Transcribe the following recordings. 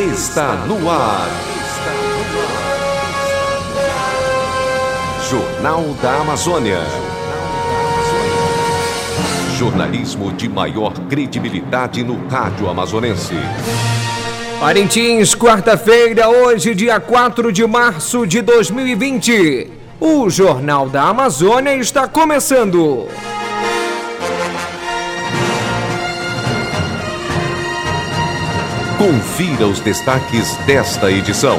está no ar. Jornal da Amazônia. Jornalismo de maior credibilidade no rádio amazonense. Parintins, quarta-feira, hoje, dia 4 de março de 2020. O Jornal da Amazônia está começando. Confira os destaques desta edição.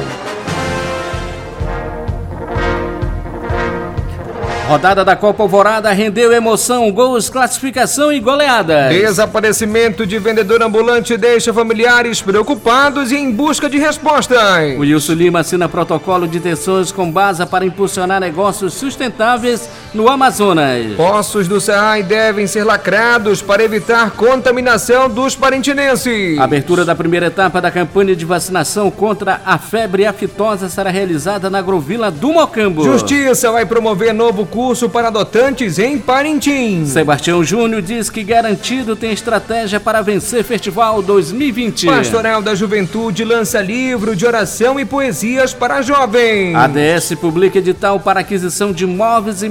Rodada da Copa Alvorada rendeu emoção, gols, classificação e goleadas. Desaparecimento de vendedor ambulante deixa familiares preocupados e em busca de respostas. O Wilson Lima assina protocolo de tensões com base para impulsionar negócios sustentáveis no Amazonas. Poços do Serrai devem ser lacrados para evitar contaminação dos parintinenses. A abertura da primeira etapa da campanha de vacinação contra a febre aftosa será realizada na Agrovila do Mocambo. Justiça vai promover novo curso para adotantes em Parintins. Sebastião Júnior diz que garantido tem estratégia para vencer Festival 2020. Pastoral da Juventude lança livro de oração e poesias para jovens. A ADS publica edital para aquisição de móveis e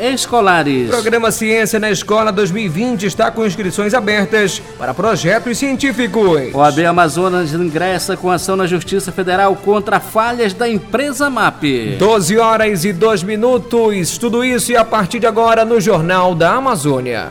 escolares. Programa Ciência na Escola 2020 está com inscrições abertas para projetos científicos. O AB Amazonas ingressa com ação na Justiça Federal contra falhas da empresa MAP. 12 horas e 2 minutos. Tudo isso e a partir de agora no Jornal da Amazônia.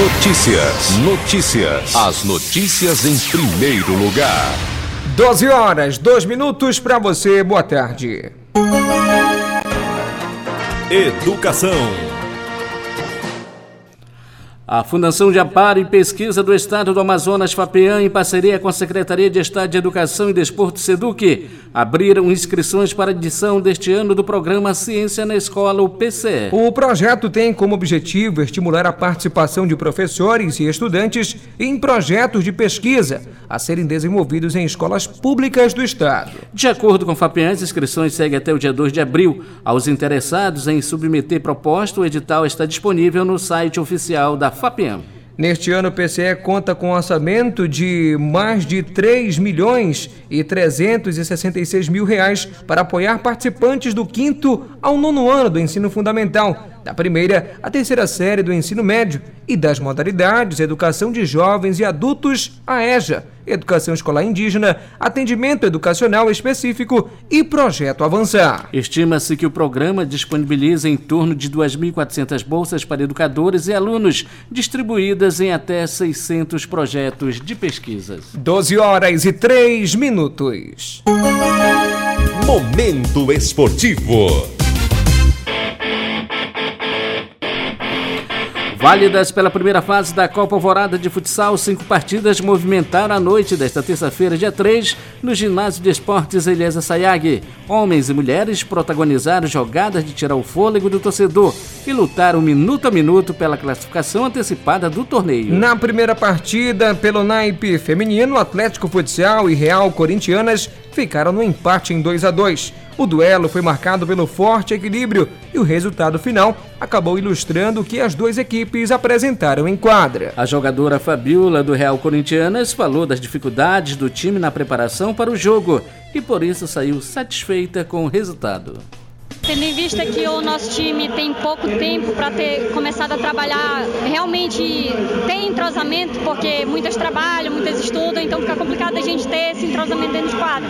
Notícias. Notícias. As notícias em primeiro lugar. 12 horas, 2 minutos para você. Boa tarde. Educação. A Fundação de Amparo e Pesquisa do Estado do Amazonas, FAPEAM, em parceria com a Secretaria de Estado de Educação e Desporto, SEDUC, abriram inscrições para a edição deste ano do programa Ciência na Escola, o PCE. O projeto tem como objetivo estimular a participação de professores e estudantes em projetos de pesquisa a serem desenvolvidos em escolas públicas do Estado. De acordo com a FAPEAM, as inscrições seguem até o dia 2 de abril. Aos interessados em submeter proposta, o edital está disponível no site oficial da FAPEAM. Neste ano, o PCE conta com orçamento de mais de 3 milhões e 366 mil reais para apoiar participantes do quinto ao nono ano do ensino fundamental, da primeira à terceira série do ensino médio e das modalidades Educação de Jovens e Adultos, a EJA, Educação Escolar Indígena, Atendimento Educacional Específico e Projeto Avançar. Estima-se que o programa disponibiliza em torno de 2.400 bolsas para educadores e alunos, distribuídas em até 600 projetos de pesquisas. 12 horas e 3 minutos. Momento Esportivo. Válidas pela primeira fase da Copa Alvorada de Futsal, cinco partidas movimentaram a noite desta terça-feira, dia 3, no Ginásio de Esportes Eliasa Sayag. Homens e mulheres protagonizaram jogadas de tirar o fôlego do torcedor e lutaram minuto a minuto pela classificação antecipada do torneio. Na primeira partida, pelo naipe feminino, Atlético Futsal e Real Corintianas ficaram no empate em 2 a 2. O duelo foi marcado pelo forte equilíbrio e o resultado final acabou ilustrando o que as duas equipes apresentaram em quadra. A jogadora Fabiola do Real Corintianas falou das dificuldades do time na preparação para o jogo e por isso saiu satisfeita com o resultado. Tendo em vista que o nosso time tem pouco tempo para ter começado a trabalhar, realmente tem entrosamento, porque muitas trabalham, muitas estudam, então fica complicado a gente ter esse entrosamento dentro de quadro.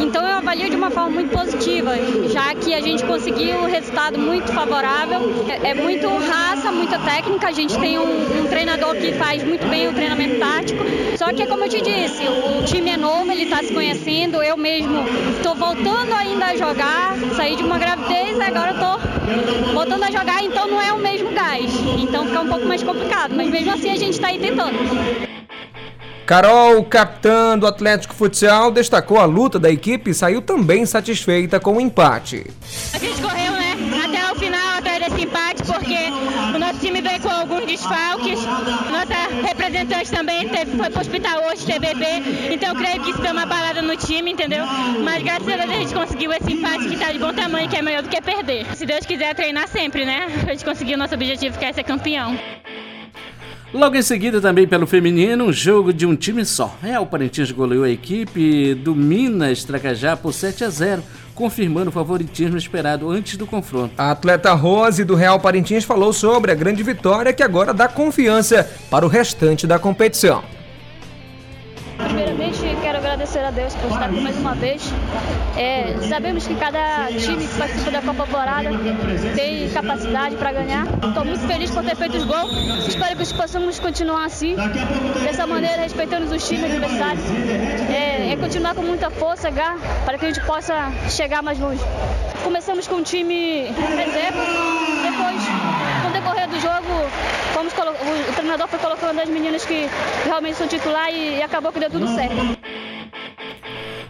Então eu avalio de uma forma muito positiva, já que a gente conseguiu um resultado muito favorável. É, é muito raça, muita técnica, a gente tem um, um treinador que faz muito bem o treinamento tático. Só que, como eu te disse, o time é novo, ele está se conhecendo, eu mesmo estou voltando ainda a jogar, saí de uma gravidez, agora estou voltando a jogar, então não é o mesmo gás. Então fica um pouco mais complicado, mas mesmo assim a gente está aí tentando. Carol, capitã do Atlético Futsal, destacou a luta da equipe e saiu também satisfeita com o empate. A gente correu, né, até o final atrás desse empate, porque nosso time veio com alguns desfalques. Nossa representante também teve, foi para o hospital hoje, TVB. Então creio que isso deu uma balada no time, entendeu? Mas graças a Deus a gente conseguiu esse empate que está de bom tamanho, que é melhor do que perder. Se Deus quiser treinar sempre, né? A gente conseguir o nosso objetivo, que é ser campeão. Logo em seguida, também pelo feminino, um jogo de um time só. Real Parintins goleou a equipe do Minas Tracajá por 7 a 0, confirmando o favoritismo esperado antes do confronto. A atleta Rose do Real Parintins falou sobre a grande vitória que agora dá confiança para o restante da competição. Primeiramente, quero agradecer a Deus por estar aqui mais uma vez. É, sabemos que cada time que participa da Copa Alvorada tem capacidade para ganhar. Estou muito feliz por ter feito os gols. Espero que possamos continuar assim, dessa maneira, respeitando os times adversários. É, é continuar com muita força, garra, para que a gente possa chegar mais longe. Começamos com um time reserva, depois, com o decorrer do jogo, fomos o treinador foi colocando as meninas que realmente são titular e, e acabou que deu tudo certo.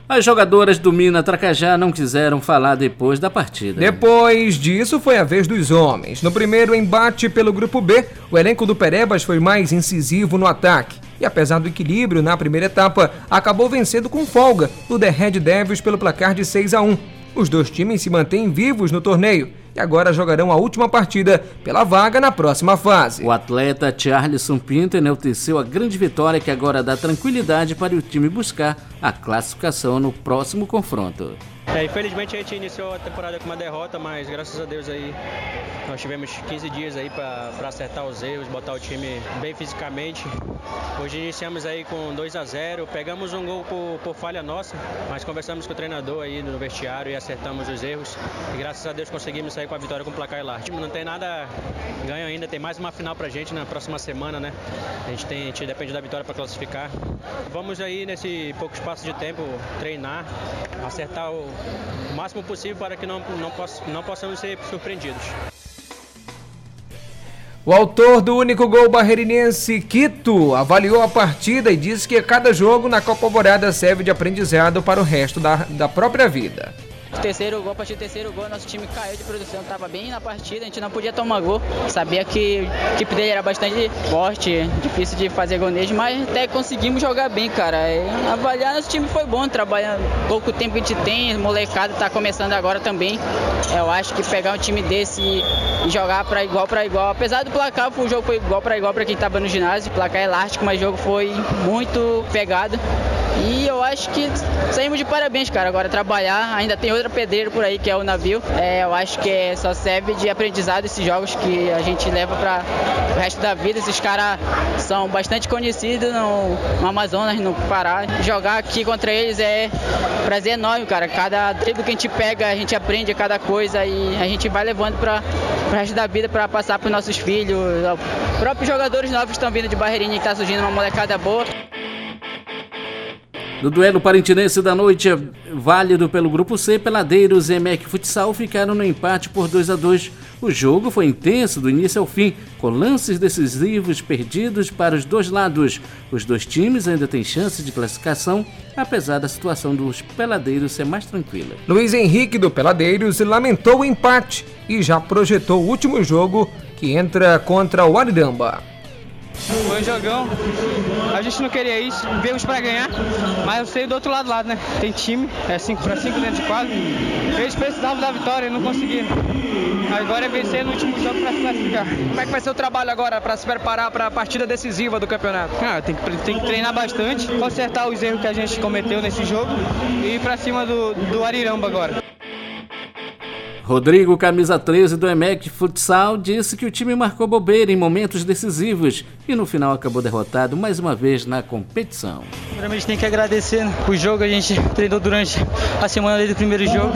As jogadoras do Mina Tracajá não quiseram falar depois da partida. Depois disso, foi a vez dos homens. No primeiro embate pelo Grupo B, o elenco do Perebas foi mais incisivo no ataque. E apesar do equilíbrio na primeira etapa, acabou vencendo com folga no The Red Devils pelo placar de 6 a 1. Os dois times se mantêm vivos no torneio e agora jogarão a última partida pela vaga na próxima fase. O atleta Charleston Pinto enalteceu a grande vitória que agora dá tranquilidade para o time buscar a classificação no próximo confronto. É, infelizmente a gente iniciou a temporada com uma derrota, mas graças a Deus aí nós tivemos 15 dias aí para acertar os erros, botar o time bem fisicamente. Hoje iniciamos aí com 2 a 0 pegamos um gol por, por, falha nossa, mas conversamos com o treinador aí no vestiário e acertamos os erros. E graças a Deus conseguimos sair com a vitória com o placar elástico. Não tem nada ganho ainda, tem mais uma final pra gente na próxima semana, né? A gente, tem, a gente depende da vitória para classificar. Vamos aí nesse pouco espaço de tempo treinar, acertar o o máximo possível para que não, não, poss não possamos ser surpreendidos. O autor do único gol barreirinense, Quito, avaliou a partida e disse que cada jogo na Copa Alvorada serve de aprendizado para o resto da, da própria vida terceiro gol, a partir do terceiro gol, nosso time caiu de produção, estava bem na partida, a gente não podia tomar gol. Sabia que a equipe dele era bastante forte, difícil de fazer gol nele, mas até conseguimos jogar bem, cara. E avaliar nosso time foi bom, trabalhando pouco tempo que a gente tem, molecada está começando agora também. Eu acho que pegar um time desse e jogar para igual para igual, apesar do placar, o jogo foi igual para igual para quem estava no ginásio, placar elástico, mas o jogo foi muito pegado. E eu acho que saímos de parabéns, cara. Agora trabalhar, ainda tem outra pedreira por aí que é o navio. É, eu acho que é, só serve de aprendizado esses jogos que a gente leva para o resto da vida. Esses caras são bastante conhecidos no, no, Amazonas, no Pará. Jogar aqui contra eles é prazer enorme, cara. Cada drible que a gente pega, a gente aprende cada coisa e a gente vai levando para o resto da vida para passar para os nossos filhos. Os próprios jogadores novos estão vindo de Barreirinha que está surgindo uma molecada boa. No duelo parintinense da noite, válido pelo Grupo C, Peladeiros e Emec Futsal ficaram no empate por 2 a 2 O jogo foi intenso do início ao fim, com lances decisivos perdidos para os dois lados. Os dois times ainda têm chance de classificação, apesar da situação dos Peladeiros ser mais tranquila. Luiz Henrique do Peladeiros lamentou o empate e já projetou o último jogo que entra contra o Aridamba. Foi um jogão. A gente não queria isso, viemos para ganhar, mas eu sei do outro lado, lado, né? Tem time, é 5 para 5 dentro de quadro. Eles precisavam da vitória e não conseguiram. Agora é vencer no último jogo para se classificar. Como é que vai ser o trabalho agora para se preparar para a partida decisiva do campeonato? Ah, tem, que, tem que treinar bastante, consertar os erros que a gente cometeu nesse jogo e ir para cima do, do Ariramba agora. Rodrigo, camisa 13 do EMEC Futsal, disse que o time marcou bobeira em momentos decisivos e no final acabou derrotado mais uma vez na competição. Primeiramente tem que agradecer o jogo, a gente treinou durante a semana desde o primeiro jogo.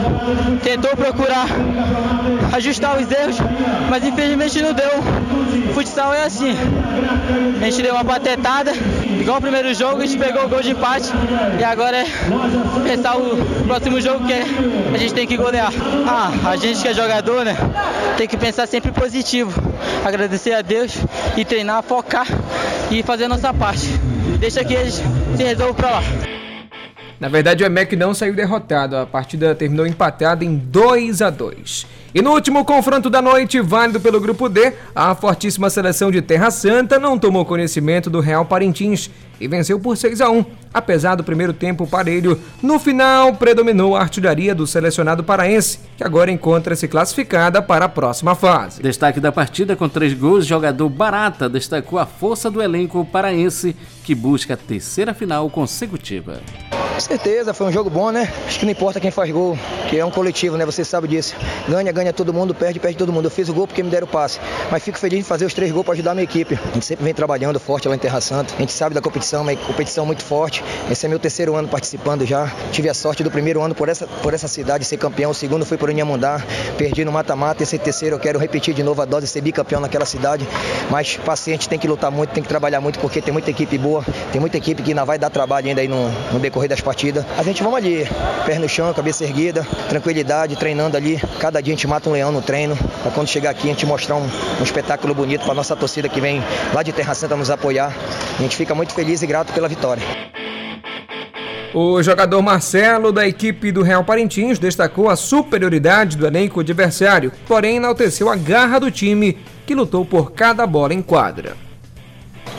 Tentou procurar ajustar os erros, mas infelizmente não deu. Futsal é assim. A gente deu uma patetada, igual o primeiro jogo, a gente pegou o gol de empate e agora é pensar o próximo jogo que é, a gente tem que golear. Ah, a gente que é jogador, né, tem que pensar sempre positivo. Agradecer a Deus e treinar, focar e fazer a nossa parte. Deixa que eles se resolvam pra lá. Na verdade, o EMEC não saiu derrotado. A partida terminou empatada em 2 a 2. E no último confronto da noite, válido pelo grupo D, a fortíssima seleção de Terra Santa não tomou conhecimento do Real Parintins e venceu por 6 a 1. Apesar do primeiro tempo parelho, no final predominou a artilharia do selecionado paraense, que agora encontra-se classificada para a próxima fase. Destaque da partida com três gols, jogador Barata destacou a força do elenco paraense que busca a terceira final consecutiva. Com certeza, foi um jogo bom, né? Acho que não importa quem faz gol, que é um coletivo, né? Você sabe disso. Ganha, ganha todo mundo, perde, perde todo mundo. Eu fiz o gol porque me deram o passe. Mas fico feliz de fazer os três gols para ajudar a minha equipe. A gente sempre vem trabalhando forte lá em Terra Santa. A gente sabe da competição, uma competição muito forte. Esse é meu terceiro ano participando já. Tive a sorte do primeiro ano por essa, por essa cidade ser campeão. O segundo foi por Inhamundá. Perdi no mata-mata. Esse terceiro eu quero repetir de novo a dose, ser bicampeão naquela cidade. Mas paciente, tem que lutar muito, tem que trabalhar muito, porque tem muita equipe boa. Tem muita equipe que ainda vai dar trabalho ainda aí no, no decorrer das partidas. A gente vamos ali, pé no chão, cabeça erguida, tranquilidade, treinando ali. Cada dia a gente mata um leão no treino, para quando chegar aqui a gente mostrar um, um espetáculo bonito para nossa torcida que vem lá de Terra Santa nos apoiar. A gente fica muito feliz e grato pela vitória. O jogador Marcelo, da equipe do Real Parintins, destacou a superioridade do elenco adversário, porém enalteceu a garra do time que lutou por cada bola em quadra.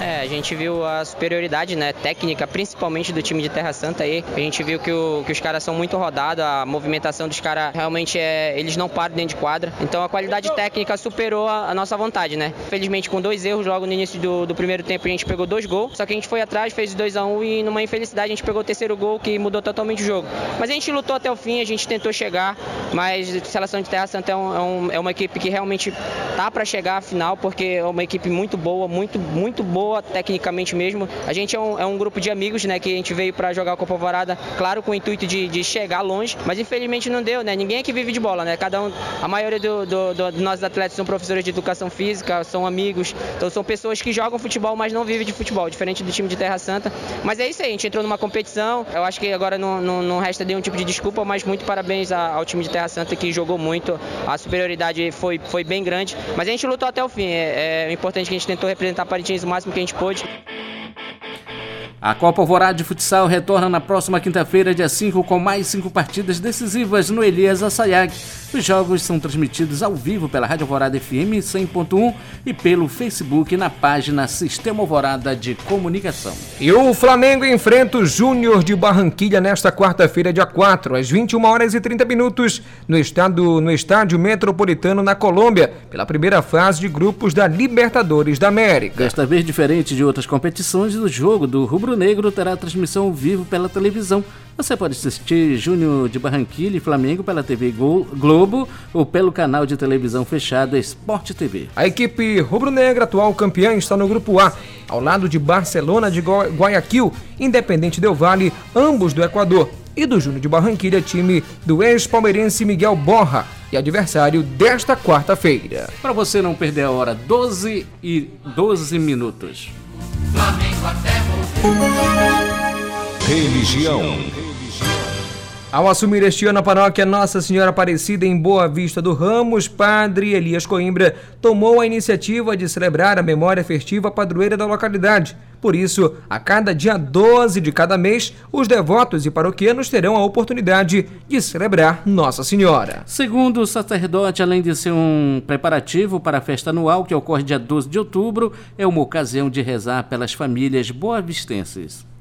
É, a gente viu a superioridade né, técnica, principalmente do time de Terra Santa aí. A gente viu que, o, que os caras são muito rodados, a movimentação dos caras realmente é. Eles não param dentro de quadra. Então a qualidade técnica superou a, a nossa vontade, né? Felizmente, com dois erros logo no início do, do, primeiro tempo, a gente pegou dois gols. Só que a gente foi atrás, fez 2 a 1 um, e numa infelicidade a gente pegou o terceiro gol que mudou totalmente o jogo. Mas a gente lutou até o fim, a gente tentou chegar, mas a seleção de Terra Santa é, um, é, um, é uma equipe que realmente tá para chegar à final, porque é uma equipe muito boa, muito, muito boa boa tecnicamente mesmo. A gente é um, é um grupo de amigos, né, que a gente veio para jogar a Copa Alvorada, claro, com o intuito de, de, chegar longe, mas infelizmente não deu, né? Ninguém aqui vive de bola, né? Cada um, a maioria do, do, do, dos nossos atletas são professores de educação física, são amigos, então são pessoas que jogam futebol, mas não vivem de futebol, diferente do time de Terra Santa. Mas é isso aí, a gente entrou numa competição, eu acho que agora não, não, não resta nenhum tipo de desculpa, mas muito parabéns ao time de Terra Santa que jogou muito, a superioridade foi, foi bem grande, mas a gente lutou até o fim. É, é importante que a gente tentou representar Parintins o máximo que a gente pôde. A Copa Alvorada de Futsal retorna na próxima quinta-feira, dia 5, com mais cinco partidas decisivas no Elias Assayag. Os jogos são transmitidos ao vivo pela Rádio Alvorada FM 100.1 e pelo Facebook na página Sistema Alvorada de Comunicação. E o Flamengo enfrenta o Júnior de Barranquilha nesta quarta-feira, dia 4, às 21 horas e 30 minutos, no, estado, no Estádio Metropolitano, na Colômbia, pela primeira fase de grupos da Libertadores da América. Desta vez, diferente de outras competições, o jogo do Rubro Negro terá transmissão ao vivo pela televisão você pode assistir Júnior de Barranquilla e Flamengo pela TV Globo ou pelo canal de televisão fechado Esporte TV. A equipe rubro-negra, atual campeã, está no grupo A, ao lado de Barcelona de Guayaquil, Independente Del Vale, ambos do Equador, e do Júnior de Barranquilla, time do ex-palmeirense Miguel Borra, e adversário desta quarta-feira. Para você não perder a hora, 12 e 12 minutos. Flamengo Religião. Ao assumir este ano a paróquia Nossa Senhora Aparecida em Boa Vista do Ramos, Padre Elias Coimbra tomou a iniciativa de celebrar a memória festiva padroeira da localidade. Por isso, a cada dia 12 de cada mês, os devotos e paroquianos terão a oportunidade de celebrar Nossa Senhora. Segundo o sacerdote, além de ser um preparativo para a festa anual que ocorre dia 12 de outubro, é uma ocasião de rezar pelas famílias boavistenses.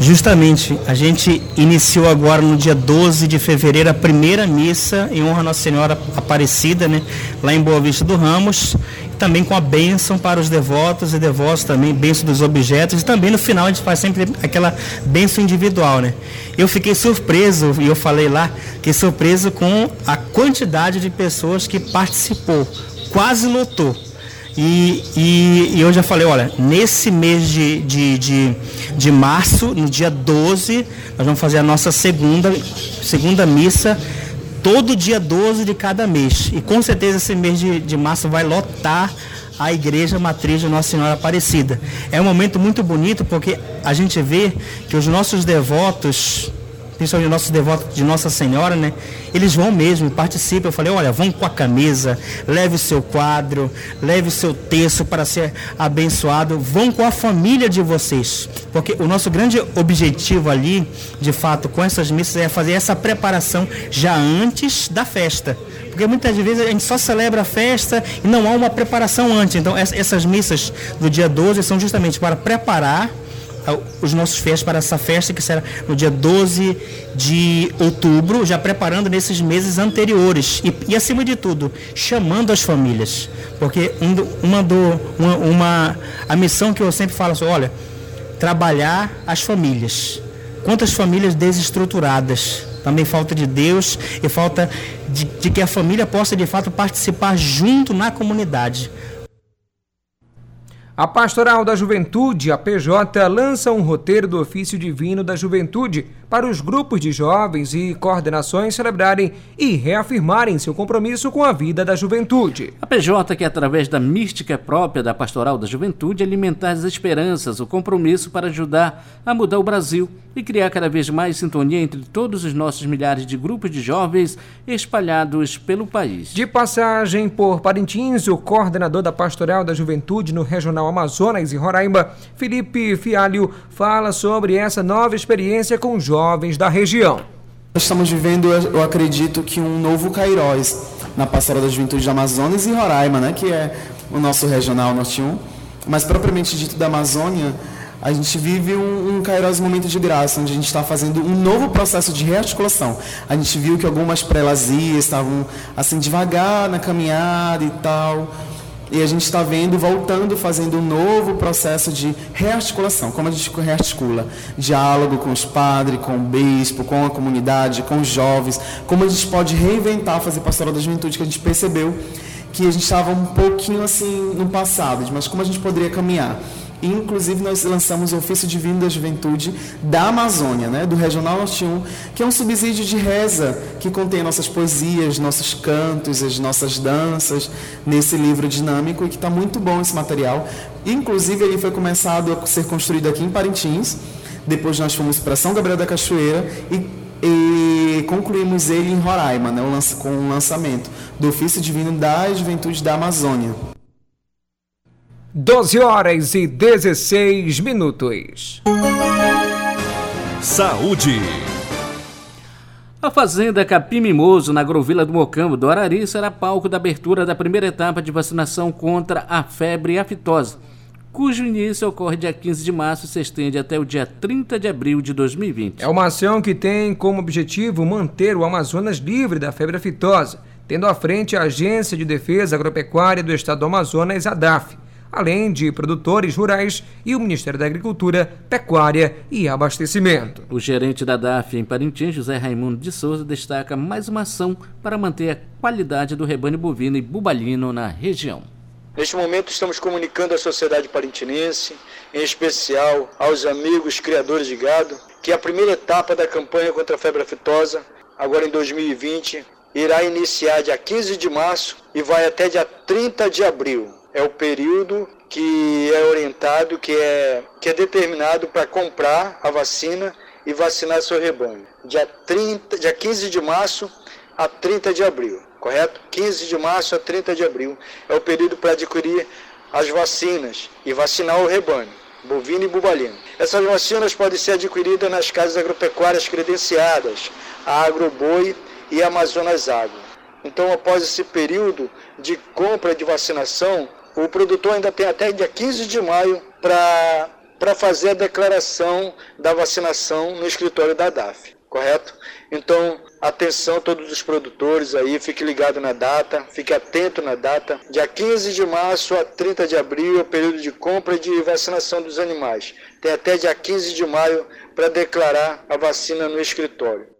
Justamente, a gente iniciou agora no dia 12 de fevereiro a primeira missa em honra a Nossa Senhora Aparecida, né, lá em Boa Vista do Ramos, também com a bênção para os devotos e devotos também, bênção dos objetos, e também no final a gente faz sempre aquela bênção individual, né? Eu fiquei surpreso, e eu falei lá, que surpreso com a quantidade de pessoas que participou, quase lotou. E, e, e, eu já falei, olha, nesse mês de, de, de, de, março, no dia 12, nós vamos fazer a nossa segunda, segunda missa, todo dia 12 de cada mês. E com certeza esse mês de, de março vai lotar a igreja matriz de Nossa Senhora Aparecida. É um momento muito bonito porque a gente vê que os nossos devotos principalmente nossos devotos de Nossa Senhora, né? Eles vão mesmo, participam. Eu falei, olha, vão com a camisa, leve o seu quadro, leve o seu texto para ser abençoado, vão com a família de vocês. Porque o nosso grande objetivo ali, de fato, com essas missas é fazer essa preparação já antes da festa. Porque muitas vezes a gente só celebra a festa e não há uma preparação antes. Então essas missas do dia 12 são justamente para preparar os nossos festas para essa festa que será no dia 12 de outubro, já preparando nesses meses anteriores e, e acima de tudo, chamando as famílias. Porque um, uma, do, uma, uma, a missão que eu sempre falo assim, olha, trabalhar as famílias. Quantas famílias desestruturadas, também falta de Deus e falta de, de que a família possa de fato participar junto na comunidade. A Pastoral da Juventude, a PJ, lança um roteiro do ofício divino da juventude para os grupos de jovens e coordenações celebrarem e reafirmarem seu compromisso com a vida da juventude. A PJ quer, através da mística própria da Pastoral da Juventude, alimentar as esperanças, o compromisso para ajudar a mudar o Brasil e criar cada vez mais sintonia entre todos os nossos milhares de grupos de jovens espalhados pelo país. De passagem por Parintins, o coordenador da Pastoral da Juventude no Regional Amazonas e Roraima, Felipe Fialho, fala sobre essa nova experiência com jovens da região. Estamos vivendo, eu acredito que um novo Cairós na Pastoral da Juventude de Amazonas e Roraima, né, que é o nosso regional Norte 1, mas propriamente dito da Amazônia, a gente vive um, um momento de graça, onde a gente está fazendo um novo processo de rearticulação. A gente viu que algumas prelazias estavam assim devagar na caminhada e tal. E a gente está vendo, voltando, fazendo um novo processo de rearticulação. Como a gente rearticula? Diálogo com os padres, com o bispo, com a comunidade, com os jovens. Como a gente pode reinventar, fazer pastoral da juventude, que a gente percebeu que a gente estava um pouquinho assim no passado, mas como a gente poderia caminhar. Inclusive, nós lançamos o Ofício Divino da Juventude da Amazônia, né, do Regional Norte 1, que é um subsídio de reza que contém nossas poesias, nossos cantos, as nossas danças, nesse livro dinâmico, e que está muito bom esse material. Inclusive, ele foi começado a ser construído aqui em Parintins, depois nós fomos para São Gabriel da Cachoeira e, e concluímos ele em Roraima, né, com o lançamento do Ofício Divino da Juventude da Amazônia. 12 horas e 16 minutos. Saúde. A Fazenda Capim Mimoso, na Agrovila do Mocambo do Arari, será palco da abertura da primeira etapa de vacinação contra a febre aftosa, cujo início ocorre dia 15 de março e se estende até o dia 30 de abril de 2020. É uma ação que tem como objetivo manter o Amazonas livre da febre aftosa, tendo à frente a Agência de Defesa Agropecuária do Estado do Amazonas, ADAF além de produtores rurais e o Ministério da Agricultura, Pecuária e Abastecimento. O gerente da DAF em Parintins, José Raimundo de Souza, destaca mais uma ação para manter a qualidade do rebanho bovino e bubalino na região. Neste momento estamos comunicando à sociedade parintinense, em especial aos amigos criadores de gado, que a primeira etapa da campanha contra a febre aftosa, agora em 2020, irá iniciar dia 15 de março e vai até dia 30 de abril é o período que é orientado, que é, que é determinado para comprar a vacina e vacinar seu rebanho. Dia, 30, dia 15 de março a 30 de abril, correto? 15 de março a 30 de abril é o período para adquirir as vacinas e vacinar o rebanho, bovino e bubalino. Essas vacinas podem ser adquiridas nas casas agropecuárias credenciadas, a Agroboi e Amazonas Agro. Então, após esse período de compra de vacinação, o produtor ainda tem até dia 15 de maio para fazer a declaração da vacinação no escritório da DAF, correto? Então, atenção todos os produtores aí, fique ligado na data, fique atento na data. Dia 15 de março a 30 de abril é o período de compra e de vacinação dos animais. Tem até dia 15 de maio para declarar a vacina no escritório.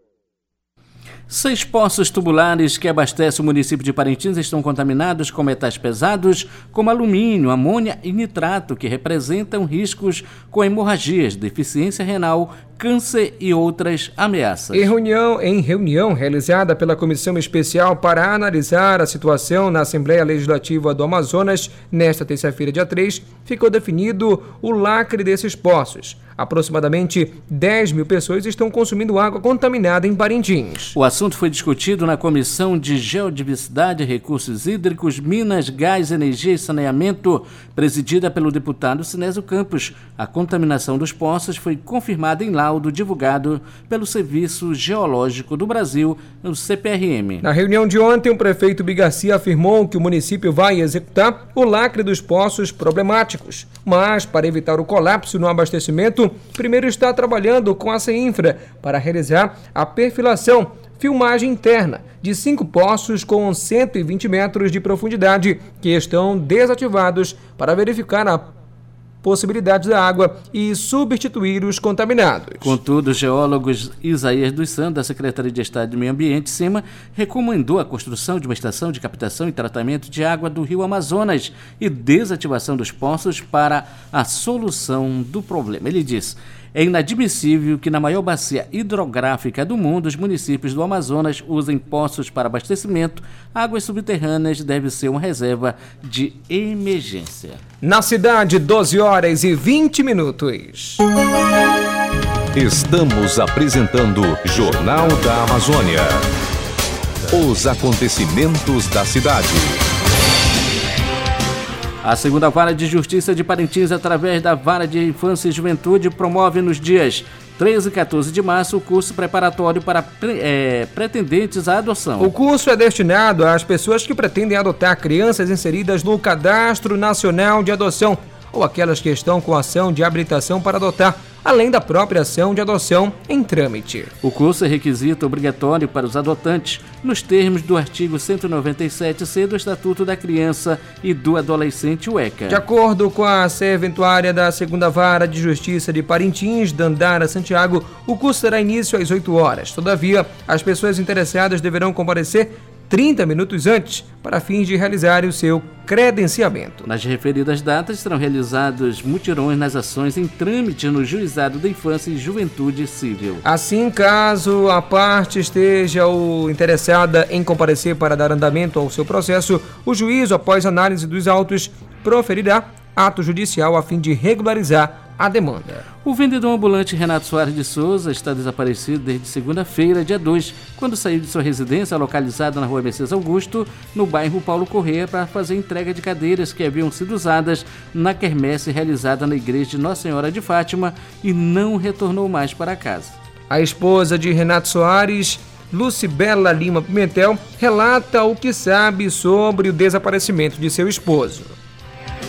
Seis poços tubulares que abastecem o município de Parintins estão contaminados com metais pesados, como alumínio, amônia e nitrato, que representam riscos com hemorragias, deficiência renal, câncer e outras ameaças. Em reunião, em reunião realizada pela Comissão Especial para analisar a situação na Assembleia Legislativa do Amazonas, nesta terça-feira, dia 3, ficou definido o lacre desses poços. Aproximadamente 10 mil pessoas estão consumindo água contaminada em Parintins. O assunto foi discutido na Comissão de Geodiversidade, Recursos Hídricos, Minas, Gás, Energia e Saneamento, presidida pelo deputado Sinésio Campos. A contaminação dos poços foi confirmada em laudo divulgado pelo Serviço Geológico do Brasil, o CPRM. Na reunião de ontem, o prefeito Bigarcia afirmou que o município vai executar o lacre dos poços problemáticos, mas para evitar o colapso no abastecimento, primeiro está trabalhando com a CEINFRA para realizar a perfilação filmagem interna de cinco poços com 120 metros de profundidade que estão desativados para verificar a possibilidade da água e substituir os contaminados. Contudo, o geólogo Isaías dos Santos, da Secretaria de Estado de Meio Ambiente, SEMA, recomendou a construção de uma estação de captação e tratamento de água do rio Amazonas e desativação dos poços para a solução do problema. Ele diz: é inadmissível que na maior bacia hidrográfica do mundo, os municípios do Amazonas usem poços para abastecimento. Águas subterrâneas deve ser uma reserva de emergência. Na cidade, 12 horas e 20 minutos. Estamos apresentando Jornal da Amazônia. Os acontecimentos da cidade. A segunda vara de justiça de Parintins, através da vara de infância e juventude, promove nos dias 13 e 14 de março o curso preparatório para é, pretendentes à adoção. O curso é destinado às pessoas que pretendem adotar crianças inseridas no Cadastro Nacional de Adoção ou aquelas que estão com ação de habilitação para adotar além da própria ação de adoção em trâmite. O curso é requisito obrigatório para os adotantes, nos termos do artigo 197c do Estatuto da Criança e do Adolescente UECA. De acordo com a serventuária da Segunda Vara de Justiça de Parintins, Dandara Santiago, o curso terá início às 8 horas. Todavia, as pessoas interessadas deverão comparecer 30 minutos antes, para fins de realizar o seu credenciamento. Nas referidas datas serão realizados mutirões nas ações em trâmite no Juizado da Infância e Juventude Civil. Assim, caso a parte esteja ou interessada em comparecer para dar andamento ao seu processo, o juízo, após análise dos autos, proferirá ato judicial a fim de regularizar a demanda. O vendedor ambulante Renato Soares de Souza está desaparecido desde segunda-feira, dia 2, quando saiu de sua residência localizada na rua Mercedes Augusto, no bairro Paulo Correia, para fazer entrega de cadeiras que haviam sido usadas na quermesse realizada na igreja de Nossa Senhora de Fátima e não retornou mais para casa. A esposa de Renato Soares Lucibela Lima Pimentel relata o que sabe sobre o desaparecimento de seu esposo.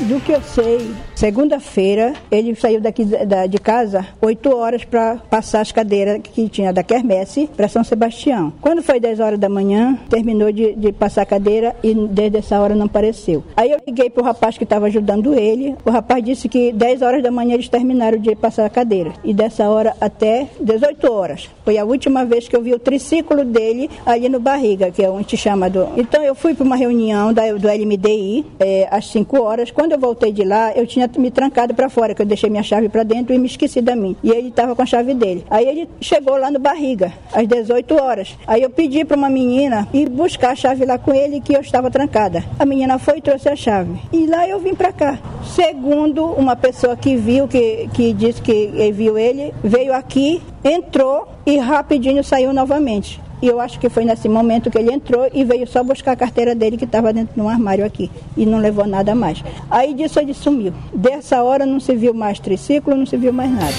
Do que eu sei, segunda-feira ele saiu daqui de casa 8 horas para passar as cadeiras que tinha da Quermesse para São Sebastião. Quando foi 10 horas da manhã, terminou de, de passar a cadeira e desde essa hora não apareceu. Aí eu liguei para o rapaz que estava ajudando ele. O rapaz disse que 10 horas da manhã eles terminaram de passar a cadeira. E dessa hora até 18 horas. Foi a última vez que eu vi o triciclo dele ali no Barriga, que é onde chama do. Então eu fui para uma reunião da, do LMDI é, às 5 horas. Quando eu voltei de lá, eu tinha me trancado para fora, que eu deixei minha chave para dentro e me esqueci da mim. E ele estava com a chave dele. Aí ele chegou lá no Barriga, às 18 horas. Aí eu pedi para uma menina ir buscar a chave lá com ele, que eu estava trancada. A menina foi e trouxe a chave. E lá eu vim para cá. Segundo uma pessoa que viu, que, que disse que viu ele, veio aqui, entrou e rapidinho saiu novamente. E eu acho que foi nesse momento que ele entrou e veio só buscar a carteira dele que estava dentro de um armário aqui. E não levou nada mais. Aí disso ele sumiu. Dessa hora não se viu mais triciclo, não se viu mais nada.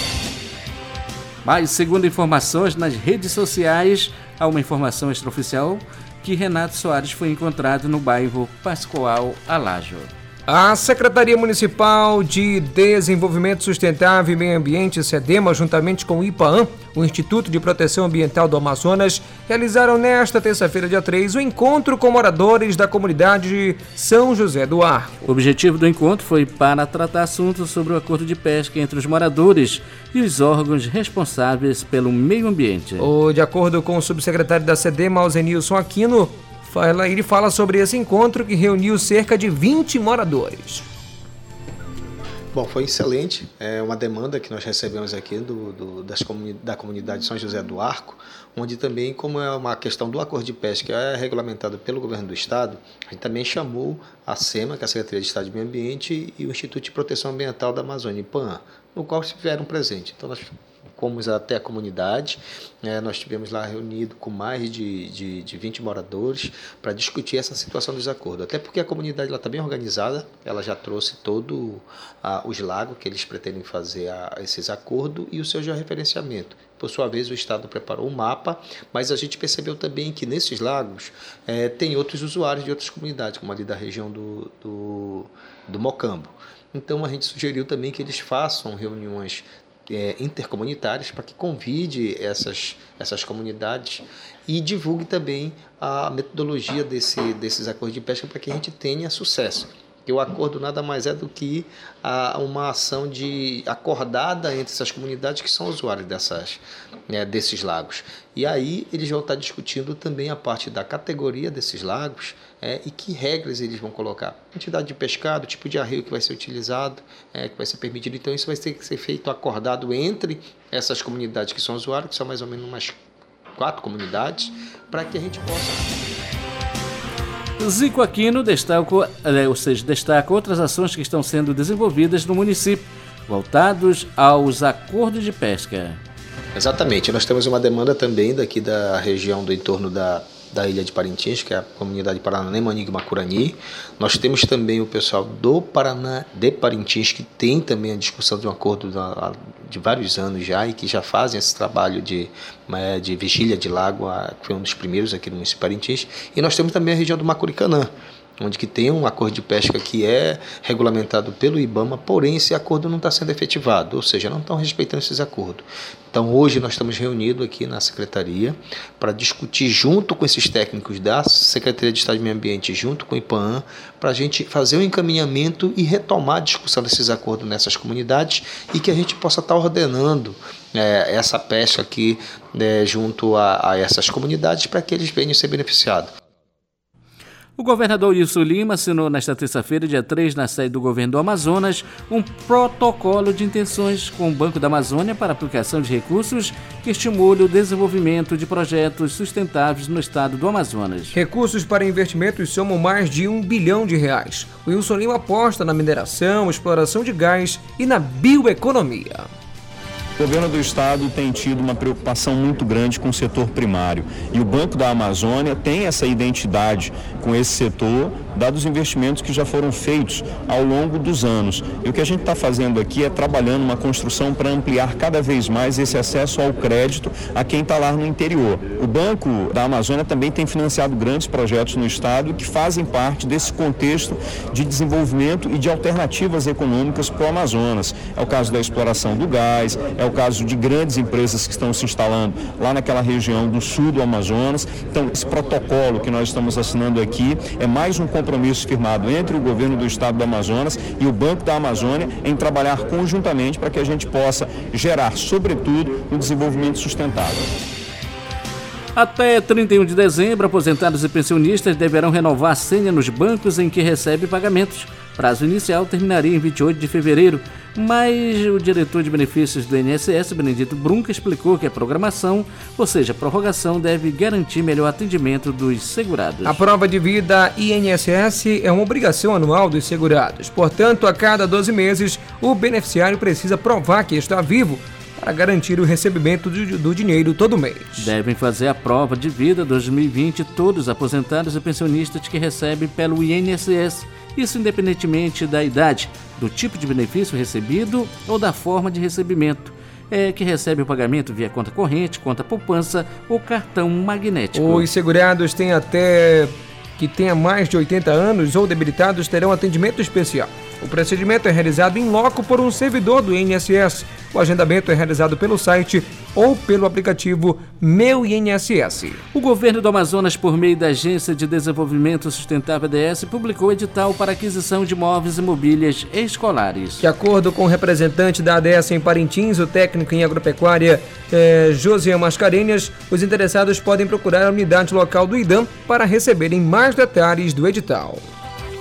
Mas, segundo informações nas redes sociais, há uma informação extraoficial que Renato Soares foi encontrado no bairro Pascoal Alágio. A Secretaria Municipal de Desenvolvimento Sustentável e Meio Ambiente, SEDEMA, juntamente com o IPAAM, o Instituto de Proteção Ambiental do Amazonas, realizaram nesta terça-feira, dia 3, o encontro com moradores da comunidade de São José do Arco. O objetivo do encontro foi para tratar assuntos sobre o acordo de pesca entre os moradores e os órgãos responsáveis pelo meio ambiente. O, de acordo com o subsecretário da SEDEMA, Alzenilson Aquino, ele fala sobre esse encontro que reuniu cerca de 20 moradores. Bom, foi excelente. É uma demanda que nós recebemos aqui do, do das comuni da comunidade São José do Arco, onde também, como é uma questão do acordo de pesca que é regulamentado pelo governo do estado, a gente também chamou a SEMA, que é a Secretaria de Estado de Meio Ambiente, e o Instituto de Proteção Ambiental da Amazônia, IPAN, no qual estiveram presentes. Então, nós fomos até a comunidade, é, nós tivemos lá reunido com mais de, de, de 20 moradores para discutir essa situação do desacordo. Até porque a comunidade está bem organizada, ela já trouxe todos os lagos que eles pretendem fazer a, esses acordos e o seu georreferenciamento. Por sua vez, o Estado preparou um mapa, mas a gente percebeu também que nesses lagos é, tem outros usuários de outras comunidades, como ali da região do, do, do Mocambo. Então a gente sugeriu também que eles façam reuniões é, intercomunitárias para que convide essas, essas comunidades e divulgue também a metodologia desse, desses acordos de pesca para que a gente tenha sucesso. Porque o acordo nada mais é do que a, uma ação de acordada entre essas comunidades que são usuários dessas, né, desses lagos. E aí eles vão estar discutindo também a parte da categoria desses lagos é, e que regras eles vão colocar. Quantidade de pescado, tipo de arreio que vai ser utilizado, é, que vai ser permitido. Então isso vai ter que ser feito acordado entre essas comunidades que são usuários, que são mais ou menos umas quatro comunidades, para que a gente possa Zico Aquino destaca, é, ou seja, destaca outras ações que estão sendo desenvolvidas no município, voltados aos acordos de pesca. Exatamente, nós temos uma demanda também daqui da região do entorno da da ilha de Parintins, que é a comunidade Paraná Manig Macurani. Nós temos também o pessoal do Paraná de Parintins, que tem também a discussão de um acordo de vários anos já e que já fazem esse trabalho de, né, de vigília de lago, que foi um dos primeiros aqui no município de Parintins. E nós temos também a região do Macuricanã, onde que tem um acordo de pesca que é regulamentado pelo IBAMA, porém esse acordo não está sendo efetivado, ou seja, não estão respeitando esses acordos. Então hoje nós estamos reunidos aqui na Secretaria para discutir junto com esses técnicos da Secretaria de Estado de Meio Ambiente, junto com o IPAM, para a gente fazer o um encaminhamento e retomar a discussão desses acordos nessas comunidades e que a gente possa estar tá ordenando é, essa pesca aqui né, junto a, a essas comunidades para que eles venham ser beneficiados. O governador Wilson Lima assinou nesta terça-feira, dia 3, na sede do governo do Amazonas, um protocolo de intenções com o Banco da Amazônia para aplicação de recursos que estimule o desenvolvimento de projetos sustentáveis no estado do Amazonas. Recursos para investimentos somam mais de um bilhão de reais. O Wilson Lima aposta na mineração, exploração de gás e na bioeconomia. O governo do estado tem tido uma preocupação muito grande com o setor primário. E o Banco da Amazônia tem essa identidade com esse setor, dados os investimentos que já foram feitos ao longo dos anos. E o que a gente está fazendo aqui é trabalhando uma construção para ampliar cada vez mais esse acesso ao crédito a quem está lá no interior. O Banco da Amazônia também tem financiado grandes projetos no estado que fazem parte desse contexto de desenvolvimento e de alternativas econômicas para o Amazonas. É o caso da exploração do gás, é o caso de grandes empresas que estão se instalando lá naquela região do sul do Amazonas. Então, esse protocolo que nós estamos assinando aqui é mais um compromisso firmado entre o governo do estado do Amazonas e o Banco da Amazônia em trabalhar conjuntamente para que a gente possa gerar, sobretudo, um desenvolvimento sustentável. Até 31 de dezembro, aposentados e pensionistas deverão renovar a senha nos bancos em que recebem pagamentos. Prazo inicial terminaria em 28 de fevereiro, mas o diretor de benefícios do INSS, Benedito Brunca, explicou que a programação, ou seja, a prorrogação, deve garantir melhor atendimento dos segurados. A prova de vida INSS é uma obrigação anual dos segurados. Portanto, a cada 12 meses, o beneficiário precisa provar que está vivo para garantir o recebimento do, do, dinheiro todo mês. Devem fazer a prova de vida 2020 todos os aposentados e pensionistas que recebem pelo INSS isso independentemente da idade, do tipo de benefício recebido ou da forma de recebimento. É, que recebe o pagamento via conta corrente, conta poupança ou cartão magnético. Os segurados têm até que tenha mais de 80 anos ou debilitados terão atendimento especial. O procedimento é realizado em loco por um servidor do INSS. O agendamento é realizado pelo site ou pelo aplicativo Meu INSS. O governo do Amazonas, por meio da Agência de Desenvolvimento Sustentável ADS, publicou edital para aquisição de móveis e mobílias escolares. De acordo com o representante da ADS em Parintins, o técnico em agropecuária eh, José Mascarenhas, os interessados podem procurar a unidade local do IDAM para receberem mais detalhes do edital.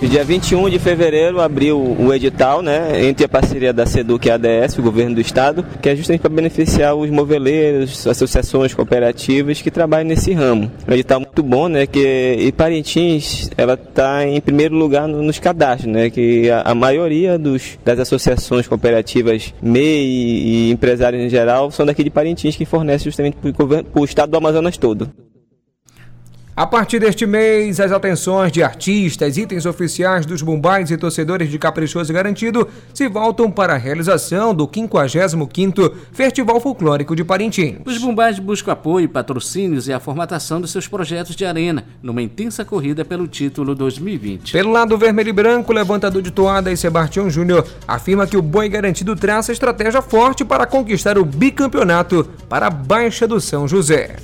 No dia 21 de fevereiro abriu o edital, né, entre a parceria da SEDUC e a ADS, o governo do estado, que é justamente para beneficiar os moveleiros, associações cooperativas que trabalham nesse ramo. Um edital muito bom, né, que e Parintins, ela está em primeiro lugar nos cadastros, né, que a, a maioria dos, das associações cooperativas MEI e, empresários em geral são daqui de Parintins que fornecem justamente para o estado do Amazonas todo. A partir deste mês, as atenções de artistas, itens oficiais dos bumbais e torcedores de Caprichoso Garantido se voltam para a realização do 55º Festival Folclórico de Parintins. Os bumbais buscam apoio, patrocínios e a formatação dos seus projetos de arena, numa intensa corrida pelo título 2020. Pelo lado vermelho e branco, o levantador de toada e Sebastião Júnior afirma que o Boi Garantido traça estratégia forte para conquistar o bicampeonato para a Baixa do São José.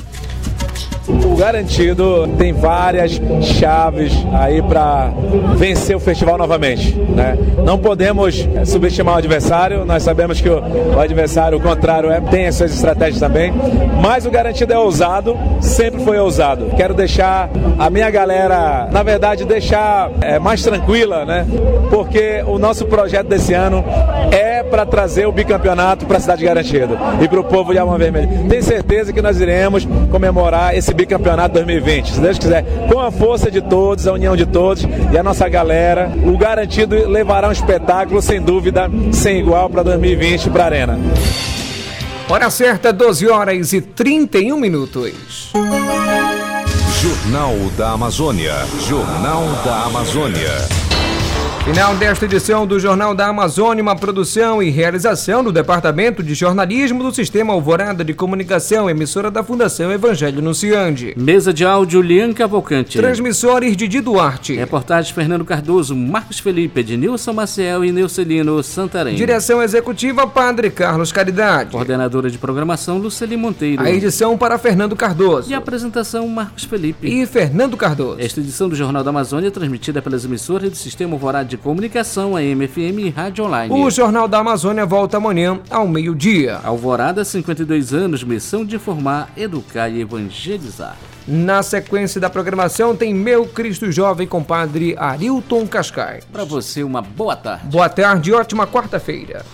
O Garantido tem várias chaves aí para vencer o festival novamente. Né? Não podemos subestimar o adversário, nós sabemos que o, adversário, o contrário, é, tem as suas estratégias também, mas o Garantido é ousado, sempre foi ousado. Quero deixar a minha galera, na verdade, deixar é, mais tranquila, né? porque o nosso projeto desse ano é para trazer o bicampeonato para a cidade garantida e para o povo de Alma Vermelha. Tenho certeza que nós iremos comemorar esse bicampeonato 2020. Se Deus quiser, com a força de todos, a união de todos e a nossa galera, o garantido levará um espetáculo sem dúvida sem igual para 2020 para a Arena. Hora certa, 12 horas e 31 minutos. Jornal da Amazônia. Jornal da Amazônia. Final desta edição do Jornal da Amazônia, uma produção e realização do Departamento de Jornalismo do Sistema Alvorada de Comunicação, emissora da Fundação Evangelho Nunciande. Mesa de áudio Lian Cavalcante. Transmissores Didi Duarte. Reportagem Fernando Cardoso, Marcos Felipe, Ednilson Maciel e Neucelino Santarém. Direção Executiva Padre Carlos Caridade. Coordenadora de Programação Luceli Monteiro. A edição para Fernando Cardoso. E a apresentação Marcos Felipe. E Fernando Cardoso. Esta edição do Jornal da Amazônia é transmitida pelas emissoras do Sistema Alvorada de Comunicação, a MFM e Rádio Online. O Jornal da Amazônia volta amanhã ao meio-dia. Alvorada, 52 anos, missão de formar, educar e evangelizar. Na sequência da programação tem Meu Cristo Jovem com Padre Arilton Cascais. Para você, uma boa tarde. Boa tarde e ótima quarta-feira.